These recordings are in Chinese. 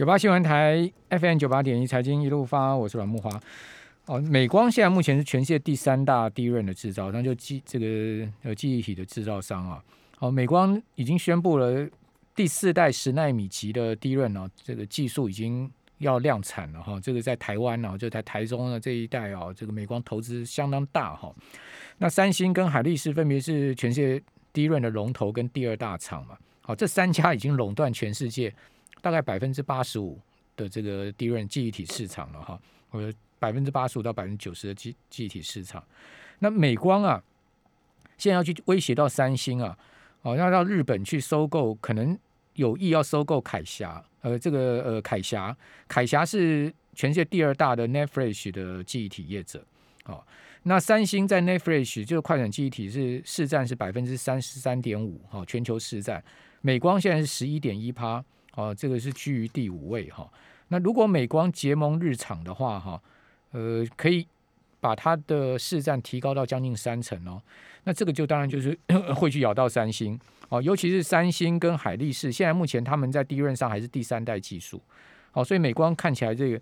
九八新闻台 FM 九八点一财经一路发，我是阮木华。哦，美光现在目前是全世界第三大低润的制造商，就记这个呃记忆体的制造商啊。哦，美光已经宣布了第四代十纳米级的低润哦，这个技术已经要量产了哈。这个在台湾呢，就在台中的这一代哦，这个美光投资相当大哈。那三星跟海力士分别是全世界低润的龙头跟第二大厂嘛。好，这三家已经垄断全世界。大概百分之八十五的这个低润记忆体市场了哈，或者百分之八十五到百分之九十的记记忆体市场。那美光啊，现在要去威胁到三星啊，哦，要到日本去收购，可能有意要收购凯霞。呃，这个呃凯霞，凯霞是全世界第二大的 n e t f r e s h 的记忆体业者。哦，那三星在 n e t f r e s h 就是快闪记忆体是市占是百分之三十三点五，哈，全球市占。美光现在是十一点一趴。哦，这个是居于第五位哈。那如果美光结盟日厂的话哈，呃，可以把它的市占提高到将近三成哦。那这个就当然就是 会去咬到三星哦，尤其是三星跟海力士，现在目前他们在低润上还是第三代技术。好，所以美光看起来这个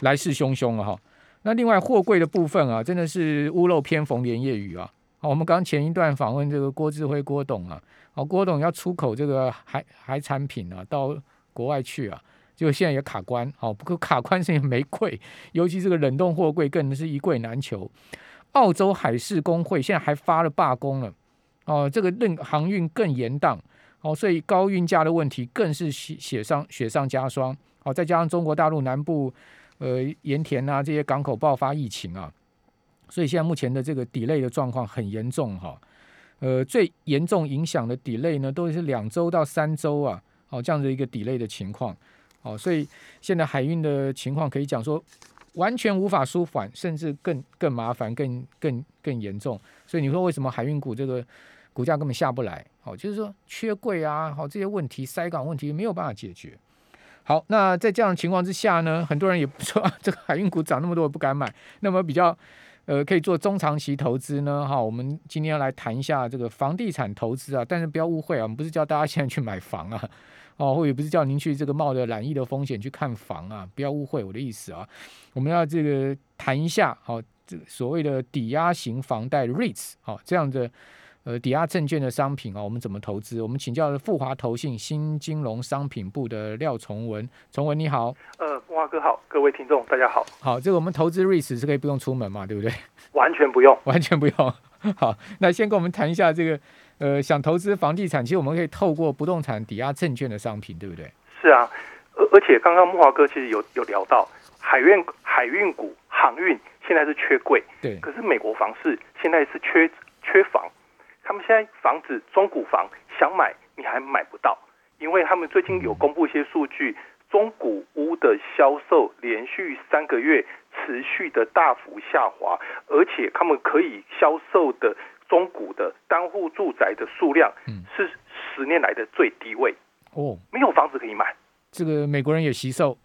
来势汹汹了哈。那另外货柜的部分啊，真的是屋漏偏逢连夜雨啊。我们刚前一段访问这个郭志辉郭董啊。哦，郭董要出口这个海海产品啊，到国外去啊，就现在也卡关。哦，不过卡关是因为没柜，尤其这个冷冻货柜更是一柜难求。澳洲海事工会现在还发了罢工了。哦，这个令航运更严宕。哦，所以高运价的问题更是雪雪上雪上加霜。哦，再加上中国大陆南部呃盐田啊这些港口爆发疫情啊，所以现在目前的这个 delay 的状况很严重哈。呃，最严重影响的 delay 呢，都是两周到三周啊，哦，这样的一个 delay 的情况，哦，所以现在海运的情况可以讲说，完全无法舒缓，甚至更更麻烦，更更更严重。所以你说为什么海运股这个股价根本下不来？哦，就是说缺柜啊，好这些问题，塞港问题没有办法解决。好，那在这样的情况之下呢，很多人也不说啊 这个海运股涨那么多，我不敢买。那么比较。呃，可以做中长期投资呢，哈，我们今天要来谈一下这个房地产投资啊，但是不要误会啊，我们不是叫大家现在去买房啊，哦，或者不是叫您去这个冒着染疫的风险去看房啊，不要误会我的意思啊，我们要这个谈一下，好，这所谓的抵押型房贷 REITs，好，这样的。呃，抵押证券的商品啊，我们怎么投资？我们请教富华投信新金融商品部的廖崇文，崇文你好。呃，富华哥好，各位听众大家好。好，这个我们投资瑞士是可以不用出门嘛，对不对？完全不用，完全不用。好，那先跟我们谈一下这个，呃，想投资房地产，其实我们可以透过不动产抵押证券的商品，对不对？是啊，而而且刚刚木华哥其实有有聊到海运海运股航运现在是缺柜，对，可是美国房市现在是缺缺房。他们现在房子中古房想买你还买不到，因为他们最近有公布一些数据，中古屋的销售连续三个月持续的大幅下滑，而且他们可以销售的中古的单户住宅的数量，是十年来的最低位。哦，没有房子可以买。这个美国人也吸售，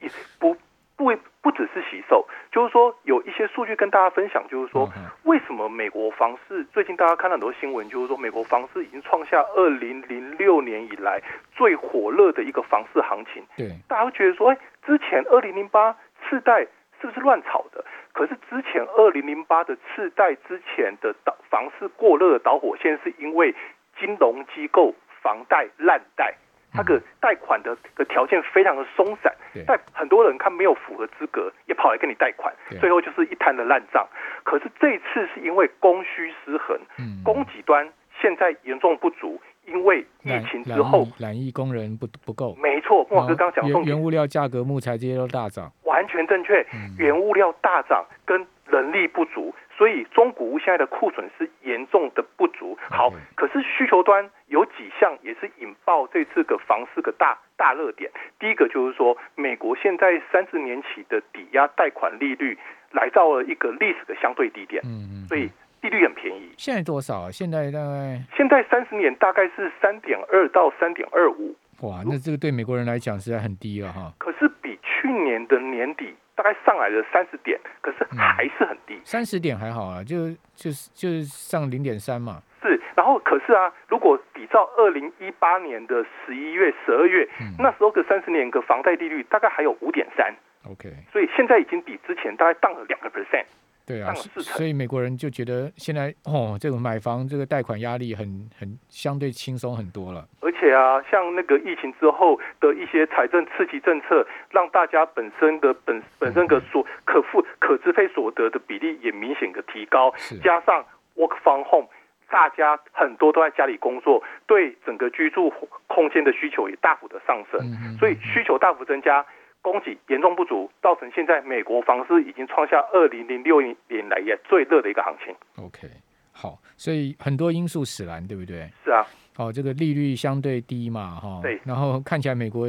也不不不只是洗售，就是说有一些数据跟大家分享，就是说为什么美国房市最近大家看到很多新闻，就是说美国房市已经创下二零零六年以来最火热的一个房市行情。对，大家会觉得说，哎，之前二零零八次贷是不是乱炒的？可是之前二零零八的次贷之前的导房市过热的导火线，是因为金融机构房贷烂贷。那个贷款的的条件非常的松散，但很多人他没有符合资格，也跑来跟你贷款，最后就是一摊的烂账。可是这次是因为供需失衡，供给端现在严重不足，因为疫情之后，染疫工人不不够。没错，莫哥刚刚讲，原原物料价格、木材这些都大涨，完全正确。原物料大涨跟人力不足。所以中古屋现在的库存是严重的不足。好，可是需求端有几项也是引爆这次个房市个大大热点。第一个就是说，美国现在三十年期的抵押贷款利率来到了一个历史的相对低点。嗯嗯。所以利率很便宜。现在多少啊？现在大概现在三十年大概是三点二到三点二五。哇，那这个对美国人来讲实在很低了哈。可是比去年的年底。大概上来了三十点，可是还是很低。三十点还好啊，就就是就是上零点三嘛。是，然后可是啊，如果比照二零一八年的十一月、十二月，嗯那时候的三十年个房贷利率大概还有五点三，OK，所以现在已经比之前大概降了两个 percent。对啊，所所以美国人就觉得现在哦，这个买房这个贷款压力很很相对轻松很多了。而且啊，像那个疫情之后的一些财政刺激政策，让大家本身的本本身的所可付可支配所得的比例也明显的提高，加上 work from home，大家很多都在家里工作，对整个居住空间的需求也大幅的上升，嗯嗯所以需求大幅增加。供给严重不足，造成现在美国房市已经创下二零零六年来也最热的一个行情。OK，好，所以很多因素使然，对不对？是啊，哦，这个利率相对低嘛，哈、对然后看起来美国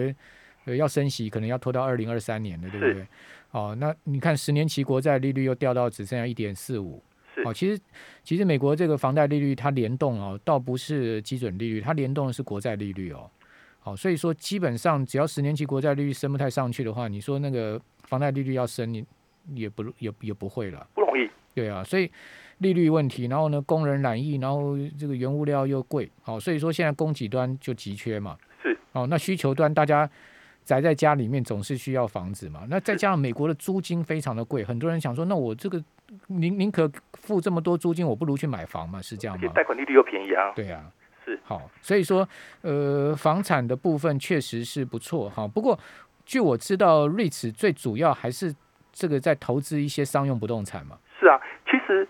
呃要升息，可能要拖到二零二三年了，对不是对？哦，那你看十年期国债利率又掉到只剩下一点四五。是哦，其实其实美国这个房贷利率它联动哦，倒不是基准利率，它联动的是国债利率哦。好、所以说基本上只要十年期国债利率升不太上去的话，你说那个房贷利率要升，你也不也也不会了。不容易。对啊，所以利率问题，然后呢，工人染疫，然后这个原物料又贵，好、所以说现在供给端就急缺嘛。是。哦，那需求端大家宅在家里面总是需要房子嘛，那再加上美国的租金非常的贵，很多人想说，那我这个宁宁可付这么多租金，我不如去买房嘛，是这样吗？贷款利率又便宜啊。对啊，是。好，所以说呃，房产的部分确实是不错哈。不过据我知道，REITs 最主要还是这个在投资一些商用不动产嘛。是啊，其实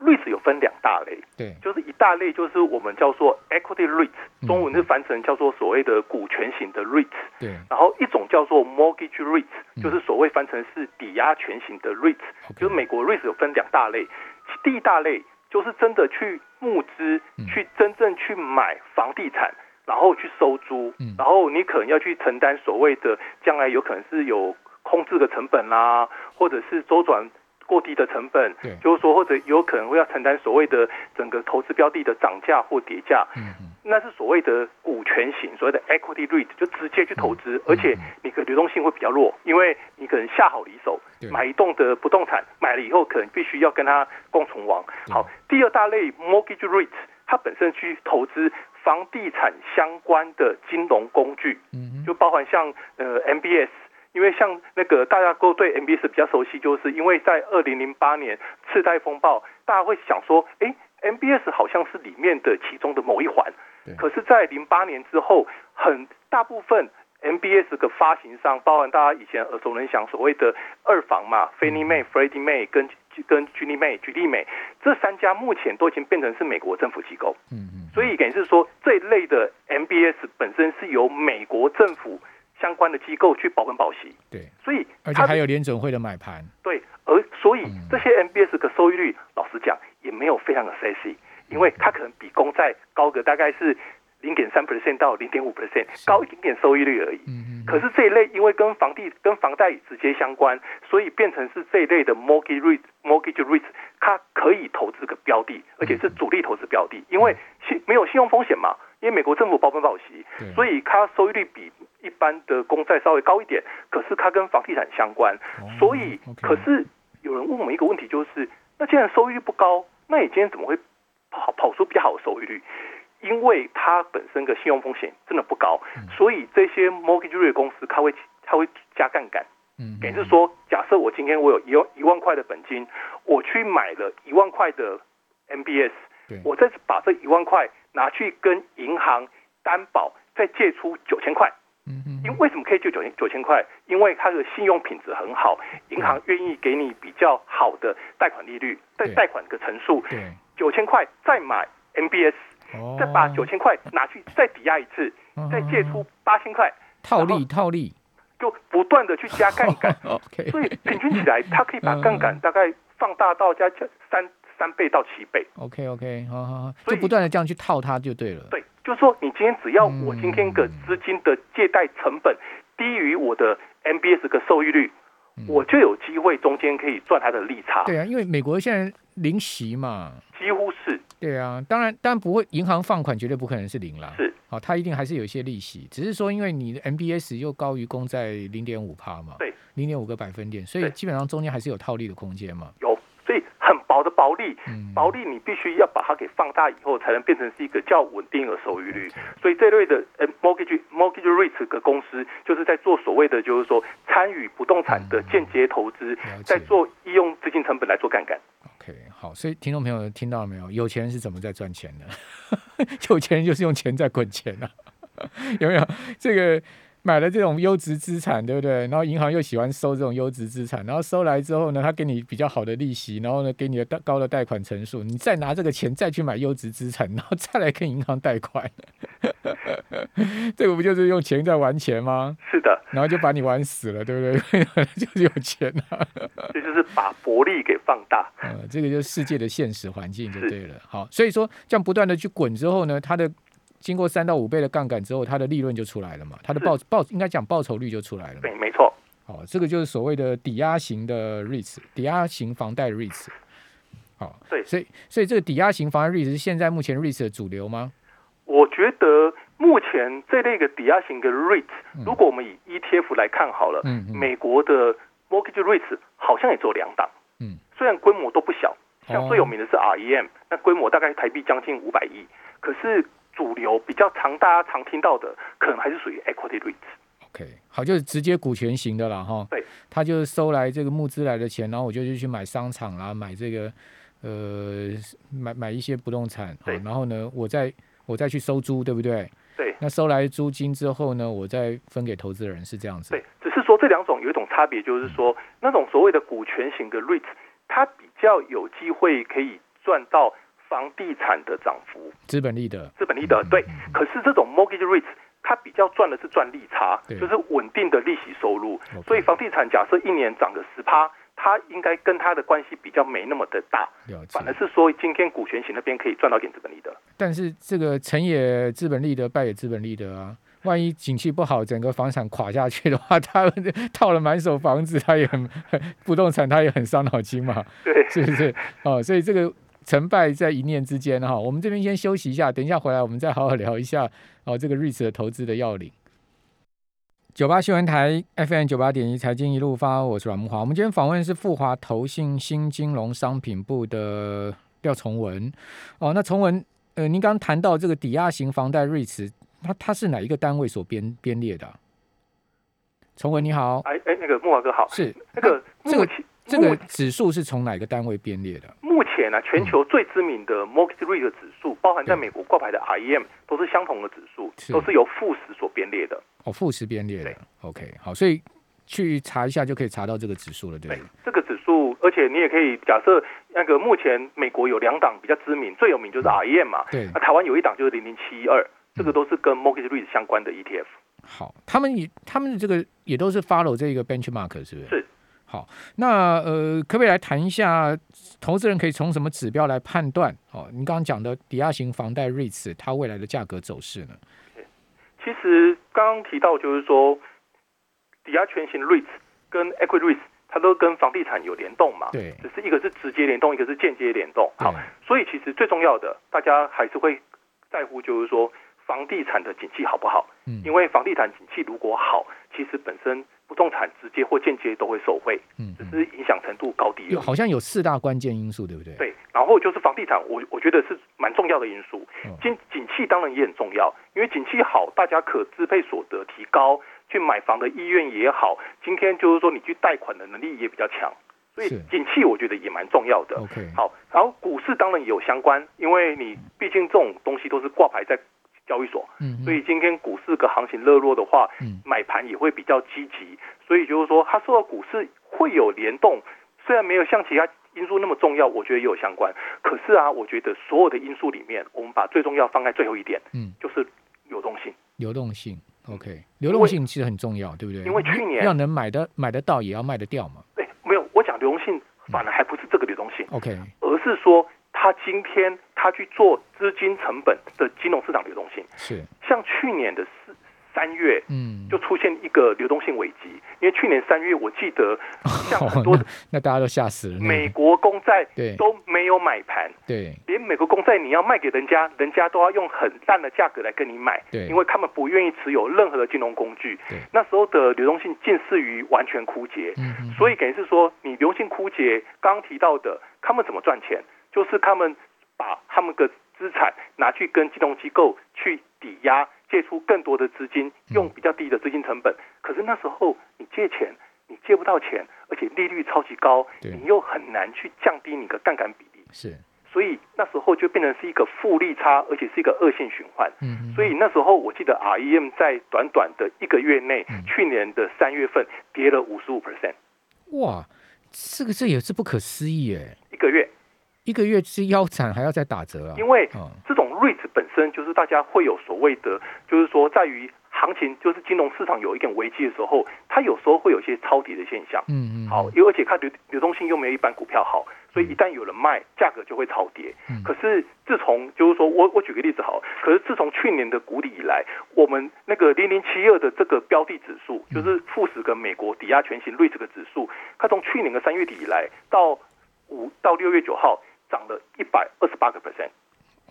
REITs 有分两大类，对，就是一大类就是我们叫做 equity REITs，嗯。中文是翻成叫做所谓的股权型的 REITs，对。然后一种叫做 mortgage REITs，嗯。就是所谓翻成是抵押权型的 REITs，，OK，就是美国 REITs 有分两大类，第一大类就是真的去募资嗯，去真正去买房地产。然后去收租嗯，然后你可能要去承担所谓的将来有可能是有空置的成本啦，或者是周转过低的成本，就是说或者有可能会要承担所谓的整个投资标的的涨价或跌价。那是所谓的股权型，所谓的 equity REIT，就直接去投资，嗯而且你的流动性会比较弱，因为你可能下好离手对，买一栋的不动产，买了以后可能必须要跟它共存亡。好，第二大类 mortgage REIT，它本身去投资房地产相关的金融工具，嗯就包含像呃 MBS。因为像那个大家都对 MBS 比较熟悉，就是因为在二零零八年次贷风暴，大家会想说，哎，MBS 好像是里面的其中的某一环对。可是，在零八年之后，很大部分 MBS 的发行商，包含大家以前耳熟能详所谓的二房嘛，Fannie Mae、Freddie Mae 跟跟 Ginnie Mae、举例美这三家，目前都已经变成是美国政府机构。嗯嗯，所以等于是说，这一类的 MBS 本身是由美国政府相关的机构去保本保息，对，所以而且还有联准会的买盘，对，而所以嗯。这些 MBS 的收益率，老实讲也没有非常的 sexy，因为它可能比公债高个大概是零点三 percent 到零点五 percent，高一点点收益率而已。嗯嗯，可是这一类因为跟房地跟房贷直接相关，所以变成是这一类的 mortgage REIT mortgage REIT，它可以投资个标的，而且是主力投资标的，因为信没有信用风险嘛，因为美国政府保本保息，所以它收益率比一般的公债稍微高一点，可是它跟房地产相关，哦所以可是有人问我们一个问题，就是那既然收益率不高，那你今天怎么会跑跑出比较好的收益率？因为它本身的信用风险真的不高，嗯。所以这些 mortgage 公司它会它会加杠杆，嗯，也就是说，假设我今天我有一万一万块的本金，我去买了一万块的 MBS，对，我再把这一万块拿去跟银行担保，再借出九千块。嗯嗯，因为为什么可以借九千九千块？因为它的信用品质很好，银行愿意给你比较好的贷款利率，贷对。贷款的层数，对，九千块再买 MBS，哦，再把九千块拿去再抵押一次，再借出八千块，套利套利。就不断的去加杠杆，，OK，所以平均起来，它可以把杠杆大概放大到加加三三倍到七倍。OK OK，好好。好，就不断的这样去套它就对了，对，就是说你今天只要嗯。我今天的资金的借贷成本低于我的 MBS 的收益率，嗯我就有机会中间可以赚它的利差，对啊，因为美国现在零息嘛，几乎是。对啊，当然当然不会，银行放款绝对不可能是零啦，是，好，它一定还是有一些利息，只是说因为你的 MBS 又高于公债零点五帕嘛，对，零点五个百分点，所以基本上中间还是有套利的空间嘛，利，薄利你必须要把它给放大以后，才能变成是一个较稳定的收益率。所以这类的呃 mortgage mortgage REIT 的公司，就是在做所谓的就是说参与不动产的间接投资，在做利用资金成本来做杠杆。OK，好，所以听众朋友听到了没有？有钱人是怎么在赚钱的？有钱人就是用钱在滚钱啊，有没有？这个。买了这种优质资产，对不对？然后银行又喜欢收这种优质资产，然后收来之后呢，他给你比较好的利息，然后呢，给你的贷高的贷款成数，你再拿这个钱再去买优质资产，然后再来跟银行贷款，这个不就是用钱在玩钱吗？是的，然后就把你玩死了，对不对？就是有钱啊，这就是把薄利给放大。呃，这个就是世界的现实环境就对了。好，所以说这样不断的去滚之后呢，它的。经过三到五倍的杠杆之后，它的利润就出来了嘛？它的报报应该讲报酬率就出来了。对，没错。好，这个就是所谓的抵押型的 REITs，抵押型房贷 REITs。好，对，所以所以这个抵押型房贷 REITs 是现在目前 REITs 的主流吗？我觉得目前这类的抵押型的 REIT，如果我们以 ETF 来看好了，嗯，美国的 Mortgage REITs 好像也只有两档，嗯，虽然规模都不小，像最有名的是 REM，那规模大概台币将近五百亿，可是。主流比较常大家常听到的，可能还是属于 equity REITs。OK，好，就是直接股权型的了哈。对，他就是收来这个募资来的钱，然后我就去买商场啦，买这个呃买买一些不动产。对，然后呢，我再我再去收租，对不对？对。那收来租金之后呢，我再分给投资人，是这样子。对，只是说这两种有一种差别，就是说那种所谓的股权型的 REITs，它比较有机会可以赚到。房地产的涨幅，资本利得，资本利得对。可是这种 mortgage rates 它比较赚的是赚利差，就是稳定的利息收入。所以房地产假设一年涨个十趴，它应该跟它的关系比较没那么的大。反而是说今天股权型那边可以赚到点资本利得。但是这个成也资本利得，败也资本利得啊。万一景气不好，整个房产垮下去的话，他套了满手房子，他也很 不动产，他也很伤脑筋嘛。对，是不是？哦，所以这个。成败在一念之间哈，我们这边先休息一下，等一下回来我们再好好聊一下哦，这个 REITs 的投资的要领。九八新闻台 FM 九八点一财经一路发，我是阮木华。我们今天访问是富华投信新金融商品部的廖崇文哦。那崇文，呃，您刚谈到这个抵押型房贷 REITs，它它是哪一个单位所编编列的？崇文你好，哎哎，那个木华哥好，是那个这个这个指数是从哪个单位编列的？目前呢，全球最知名的 mortgage rate 的指数，包含在美国挂牌的 IEM，都是相同的指数，都是由富时所编列的。哦，富时编列的。OK，好，所以去查一下就可以查到这个指数了，对对。这个指数，而且你也可以假设，那个目前美国有两档比较知名，最有名就是 IEM 嘛。对。啊，台湾有一档就是零零七一二，这个都是跟 mortgage rate 相关的 ETF。好，他们也他们的这个也都是 follow 这个 benchmark，是不是？是。好，那呃，可不可以来谈一下，投资人可以从什么指标来判断？哦，您刚刚讲的抵押型房贷 REITs 它未来的价格走势呢？其实刚刚提到就是说，抵押权型 REITs 跟 Equity REITs 它都跟房地产有联动嘛？对，只是一个是直接联动，一个是间接联动。好，所以其实最重要的，大家还是会在乎就是说，房地产的景气好不好？嗯，因为房地产景气如果好，其实本身。不动产直接或间接都会受惠，嗯，只是影响程度高低。有好像有四大关键因素，对不对？对，然后就是房地产，我我觉得是蛮重要的因素。景景气当然也很重要，因为景气好，大家可支配所得提高，去买房的意愿也好。今天就是说你去贷款的能力也比较强，所以景气我觉得也蛮重要的。OK，好，然后股市当然也有相关，因为你毕竟这种东西都是挂牌在。交易所，嗯，所以今天股市个行情热络的话，嗯，买盘也会比较积极，所以就是说，它受到股市会有联动，虽然没有像其他因素那么重要，我觉得也有相关。可是啊，我觉得所有的因素里面，我们把最重要放在最后一点，嗯，就是流动性。流动性，OK，流动性其实很重要，对不对？因为去年要能买的买得到，也要卖得掉嘛。对，没有，我讲流动性，反而还不是这个流动性，OK，而是说。他今天他去做资金成本的金融市场流动性，是。像去年的四三月，嗯，就出现一个流动性危机，因为去年三月我记得 像很多那大家都吓死了，美国公债对。都没有买盘，对，连美国公债你要卖给人家，人家都要用很淡的价格来跟你买，对，因为他们不愿意持有任何的金融工具，对，那时候的流动性近似于完全枯竭，嗯，所以等于是说你流动性枯竭，刚刚提到的他们怎么赚钱？就是他们把他们的资产拿去跟金融机构去抵押，借出更多的资金，用比较低的资金成本。可是那时候你借钱，你借不到钱，而且利率超级高，你又很难去降低你的杠杆比例，是，所以那时候就变成是一个负利差，而且是一个恶性循环。嗯，所以那时候我记得 REM 在短短的一个月内，嗯去年的三月份跌了五十五 percent，哇，这个这也是不可思议哎，一个月，一个月是腰斩还要再打折啊，因为哦，这种 REIT 本身就是大家会有所谓的，就是说在于行情，就是金融市场有一点危机的时候，它有时候会有一些超跌的现象。嗯嗯，好，因为而且它流流动性又没有一般股票好，所以一旦有人卖，价格就会超跌。嗯。可是自从就是说我我举个例子好，可是自从去年的谷底以来，我们那个零零七二的这个标的指数，嗯。就是富时跟美国抵押全型 REIT 这个指数，它从去年的三月底以来到五到六月九号涨了一百二十八个 percent，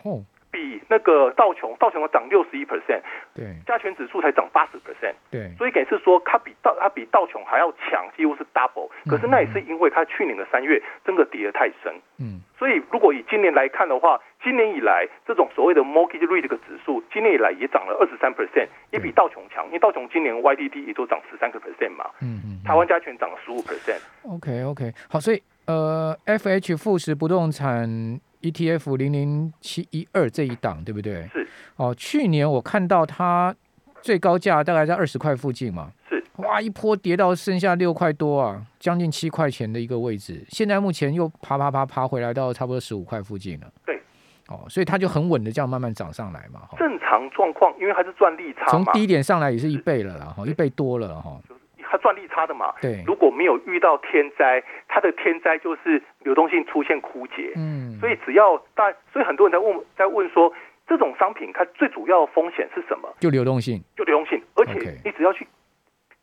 哦，比那个道琼道琼涨六十一 percent，对加权指数才涨八十 percent。对，所以等于是说，它比道它比道琼还要强，几乎是 double。可是那也是因为它去年的三月真的跌得太深。嗯所以如果以今年来看的话，今年以来这种所谓的 mortgage rate 这个指数，今年以来也涨了二十三 percent，也比道琼强。因为道琼今年 YDD 也都涨十三个 percent 嘛，嗯嗯，台湾加权涨了十五 percent。OK OK，好，所以呃，FH 富时不动产 ETF 零零七一二这一档，对不对？是。哦，去年我看到它最高价大概在二十块附近嘛，是哇，一波跌到剩下六块多啊，将近七块钱的一个位置，现在目前又爬爬爬爬回来到差不多十五块附近了。对。哦，所以它就很稳的这样慢慢涨上来嘛，哈。正常状况，因为它是赚利差嘛，从低点上来也是一倍了啦，哈，一倍多了哈。它赚利差的嘛。对，如果没有遇到天灾，它的天灾就是流动性出现枯竭。嗯，所以只要大，所以很多人在问在问说，这种商品它最主要的风险是什么？就流动性，就流动性，而且你只要去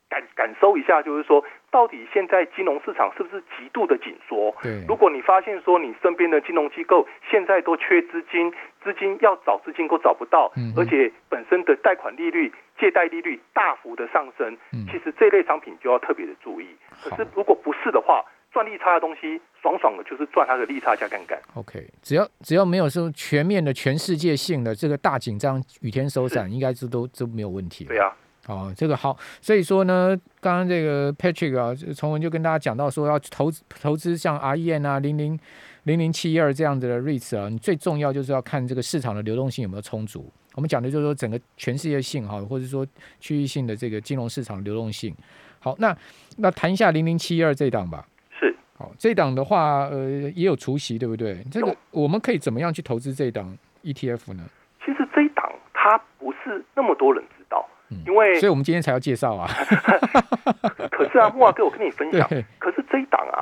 感感受一下，就是说，到底现在金融市场是不是极度的紧缩？对，如果你发现说你身边的金融机构现在都缺资金，资金要找资金都找不到，嗯而且本身的贷款利率、借贷利率大幅的上升，嗯其实这类商品就要特别的注意。可是如果不是的话，赚利差的东西，爽爽的就是赚它的利差加杠杆。OK，只要只要没有说全面的、全世界性的这个大紧张、雨天收伞，应该是都都没有问题。对啊，哦，这个好，所以说呢，刚刚这个 Patrick 啊，崇文就跟大家讲到说，要投资投资像 REN 啊、零零零零七一二这样子的 REITs 啊，你最重要就是要看这个市场的流动性有没有充足。我们讲的就是说整个全世界性哈，或者说区域性的这个金融市场流动性。好，那那谈一下零零七一二这档吧。是。好，这一档的话，呃，也有除息，对不对？这个我们可以怎么样去投资这一档 ETF 呢？其实这一档它不是那么多人知道，嗯因为所以我们今天才要介绍啊。可是啊，木华哥，我跟你分享，对，可是这一档啊，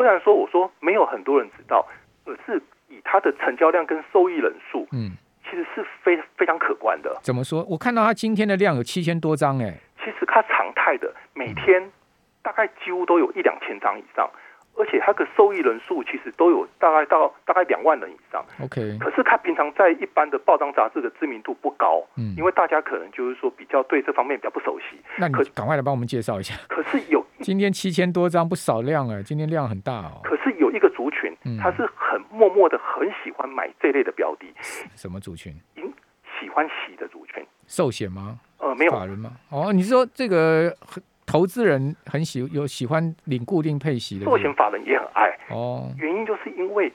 虽然说我说没有很多人知道，可是以它的成交量跟受益人数，嗯，其实是非非常可观的。怎么说？我看到它今天的量有七千多张，哎，其实它常态的每天大概几乎都有一两千张以上，而且它的受益人数其实都有大概到大概两万人以上。OK，可是它平常在一般的报章杂志的知名度不高，嗯因为大家可能就是说比较对这方面比较不熟悉。那你可赶快来帮我们介绍一下。可是有 今天七千多张，不少量哎，今天量很大哦。可是有一个族群嗯，他是很默默的很喜欢买这类的标的，什么族群？喜欢洗的族群。寿险吗？呃，没有，法人吗？哦，你是说这个很投资人很喜有喜欢领固定配息的？寿险法人也很爱，哦，原因就是因为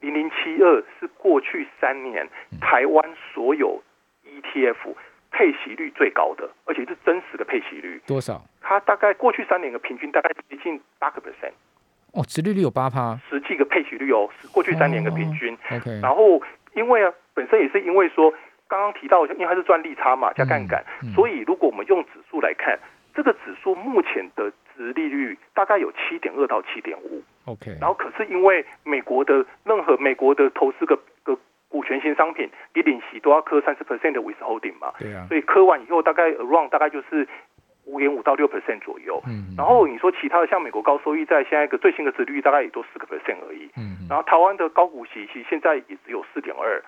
零零七二是过去三年嗯台湾所有 ETF 配息率最高的，而且是真实的配息率。多少？它大概过去三年的平均大概接近八个 percent，哦，殖利率有八趴。实际的配息率哦，是过去三年的平均。OK，然后因为啊，本身也是因为说刚刚提到，因为它是赚利差嘛，加杠杆，嗯嗯所以如果我们用指数来看，这个指数目前的值利率大概有七点二到七点五。OK，然后可是因为美国的任何美国的投资个个股权型商品，你领息都要磕三十 percent 的 withholding 嘛，对啊，所以磕完以后大概 around 大概就是五点五到六 percent 左右。嗯，然后你说其他的像美国高收益债，现在一个最新的值率大概也都四个 percent 而已。嗯，嗯然后台湾的高股息其实现在也只有四点二，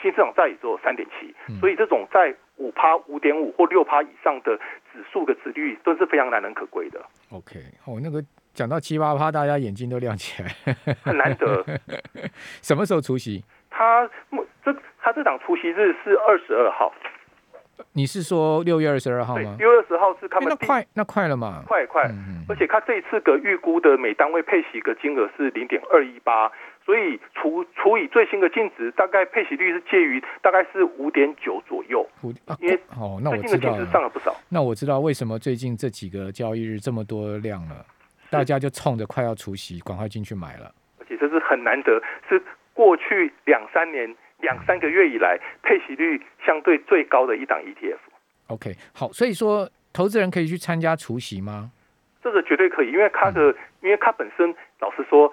新市场债也只有三点七嗯，所以这种在五趴、五点五或六趴以上的指数的值率都是非常难能可贵的。OK，哦，那个讲到七八趴，大家眼睛都亮起来，很难得。什么时候出席？他这他这档出席日是二十二号。你是说六月二十二号吗？六月二十号是他们那快那快了嘛？快快，而且他这一次的预估的每单位配息的金额是零点二一八，所以除除以最新的净值，大概配息率是介于大概是五点九左右。因为哦，那我知道上了不少。那我知道为什么最近这几个交易日这么多量了，大家就冲着快要除息，赶快进去买了。而且这是很难得，是过去两三年。两三个月以来，配息率相对最高的一档 ETF。OK，好，所以说投资人可以去参加除息吗？这个绝对可以，因为它的，因为它本身，老实说，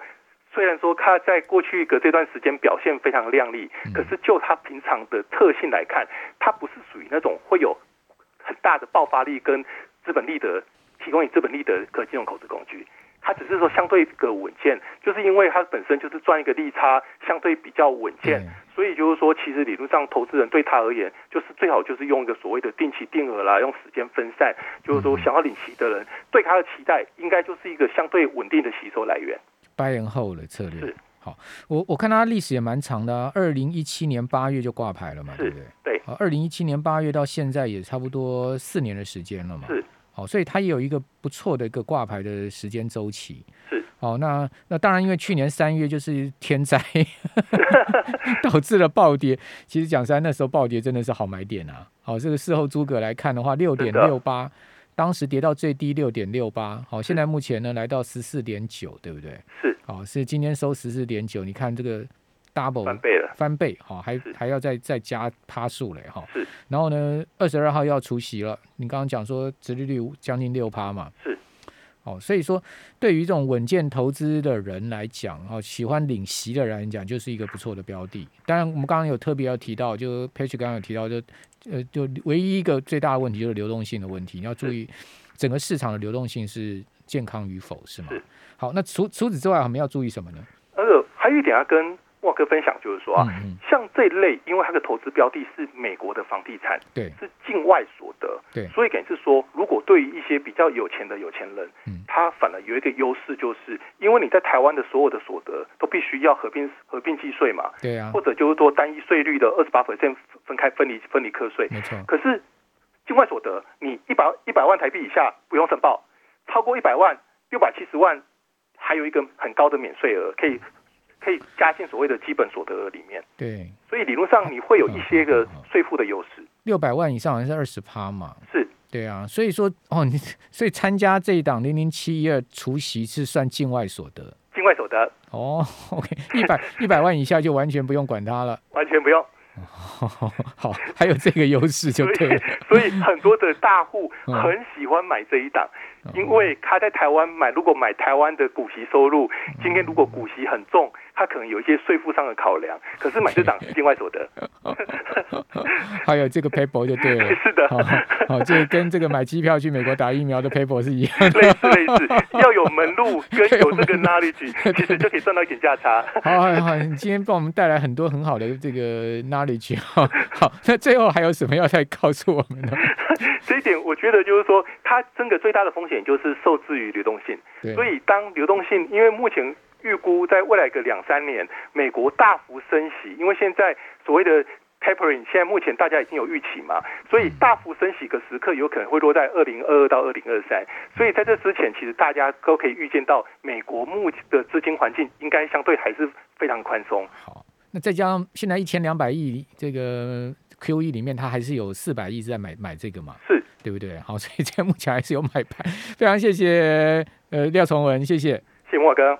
虽然说它在过去的这段时间表现非常亮丽，可是就它平常的特性来看，它不是属于那种会有很大的爆发力跟资本利得提供你资本利得可金融投资工具。它只是说相对个稳健，就是因为它本身就是赚一个利差，相对比较稳健，所以就是说，其实理论上投资人对他而言，就是最好就是用一个所谓的定期定额啦，用时间分散，就是说想要领息的人对他的期待，应该就是一个相对稳定的吸收来源。八年后的策略好，我我看它历史也蛮长的，啊二零一七年八月就挂牌了嘛，对不对？对，二零一七年八月到现在也差不多四年的时间了嘛。是。好，所以它也有一个不错的一个挂牌的时间周期。是，好，那那当然，因为去年三月就是天灾，导致了暴跌。其实讲实在，那时候暴跌真的是好买点啊。好，这个事后诸葛来看的话，六点六八，当时跌到最低六点六八。好，现在目前呢来到十四点九，对不对？是，好，是今天收十四点九。你看这个。double 翻倍了，翻倍，好，还还要再再加趴数嘞，哈。是。然后呢，二十二号要除息了。你刚刚讲说，殖利率将近六趴嘛。是。哦，所以说，对于这种稳健投资的人来讲，哦，喜欢领息的人来讲，就是一个不错的标的。当然，我们刚刚有特别要提到，就 Page 刚刚有提到，就呃，就唯一一个最大的问题就是流动性的问题，你要注意整个市场的流动性是健康与否，是吗？是。好，那除除此之外，我们要注意什么呢？呃，还有一点要跟。沃哥分享就是说啊，像这类，因为它的投资标的是美国的房地产，对，是境外所得，对，所以等于是说，如果对于一些比较有钱的有钱人，嗯，他反而有一个优势，就是因为你在台湾的所有的所得都必须要合并合并计税嘛，对啊，或者就是说单一税率的二十八 percent 分开分离分离课税，没错。可是境外所得，你一百一百万台币以下不用申报，超过一百万六百七十万，还有一个很高的免税额可以。可以加进所谓的基本所得额里面，对，所以理论上你会有一些个税负的优势。六百万以上好像是二十趴嘛，是，对啊，所以说哦，你 所以参加这一档零零七一二除夕是算境外所得，境外所得。哦，OK，一百 一百万以下就完全不用管它了，完全不用。好，还有这个优势就对了。所以很多的大户很喜欢买这一档，因为他在台湾买，如果买台湾的股息收入，今天如果股息很重。他可能有一些税负上的考量，可是买这档是境外所得，还有这个 paper 就对了，是的，好，这跟这个买机票去美国打疫苗的 paper 是一样，类似类似，要有门路跟有这个 knowledge，其实就可以赚到一点价差。好，好好，你今天帮我们带来很多很好的这个 knowledge，哈好，那最后还有什么要再告诉我们呢？这一点我觉得就是说，它真的最大的风险就是受制于流动性，所以当流动性，因为目前。预估在未来个两三年，美国大幅升息，因为现在所谓的 tapering，现在目前大家已经有预期嘛，所以大幅升息的时刻有可能会落在二零二二到二零二三，所以在这之前，其实大家都可以预见到，美国目前的资金环境应该相对还是非常宽松。好，那再加上现在一千两百亿这个 QE 里面，它还是有四百亿在买买这个嘛，是对不对？好，所以在目前还是有买盘。非常谢谢呃廖崇文，谢谢谢莫哥。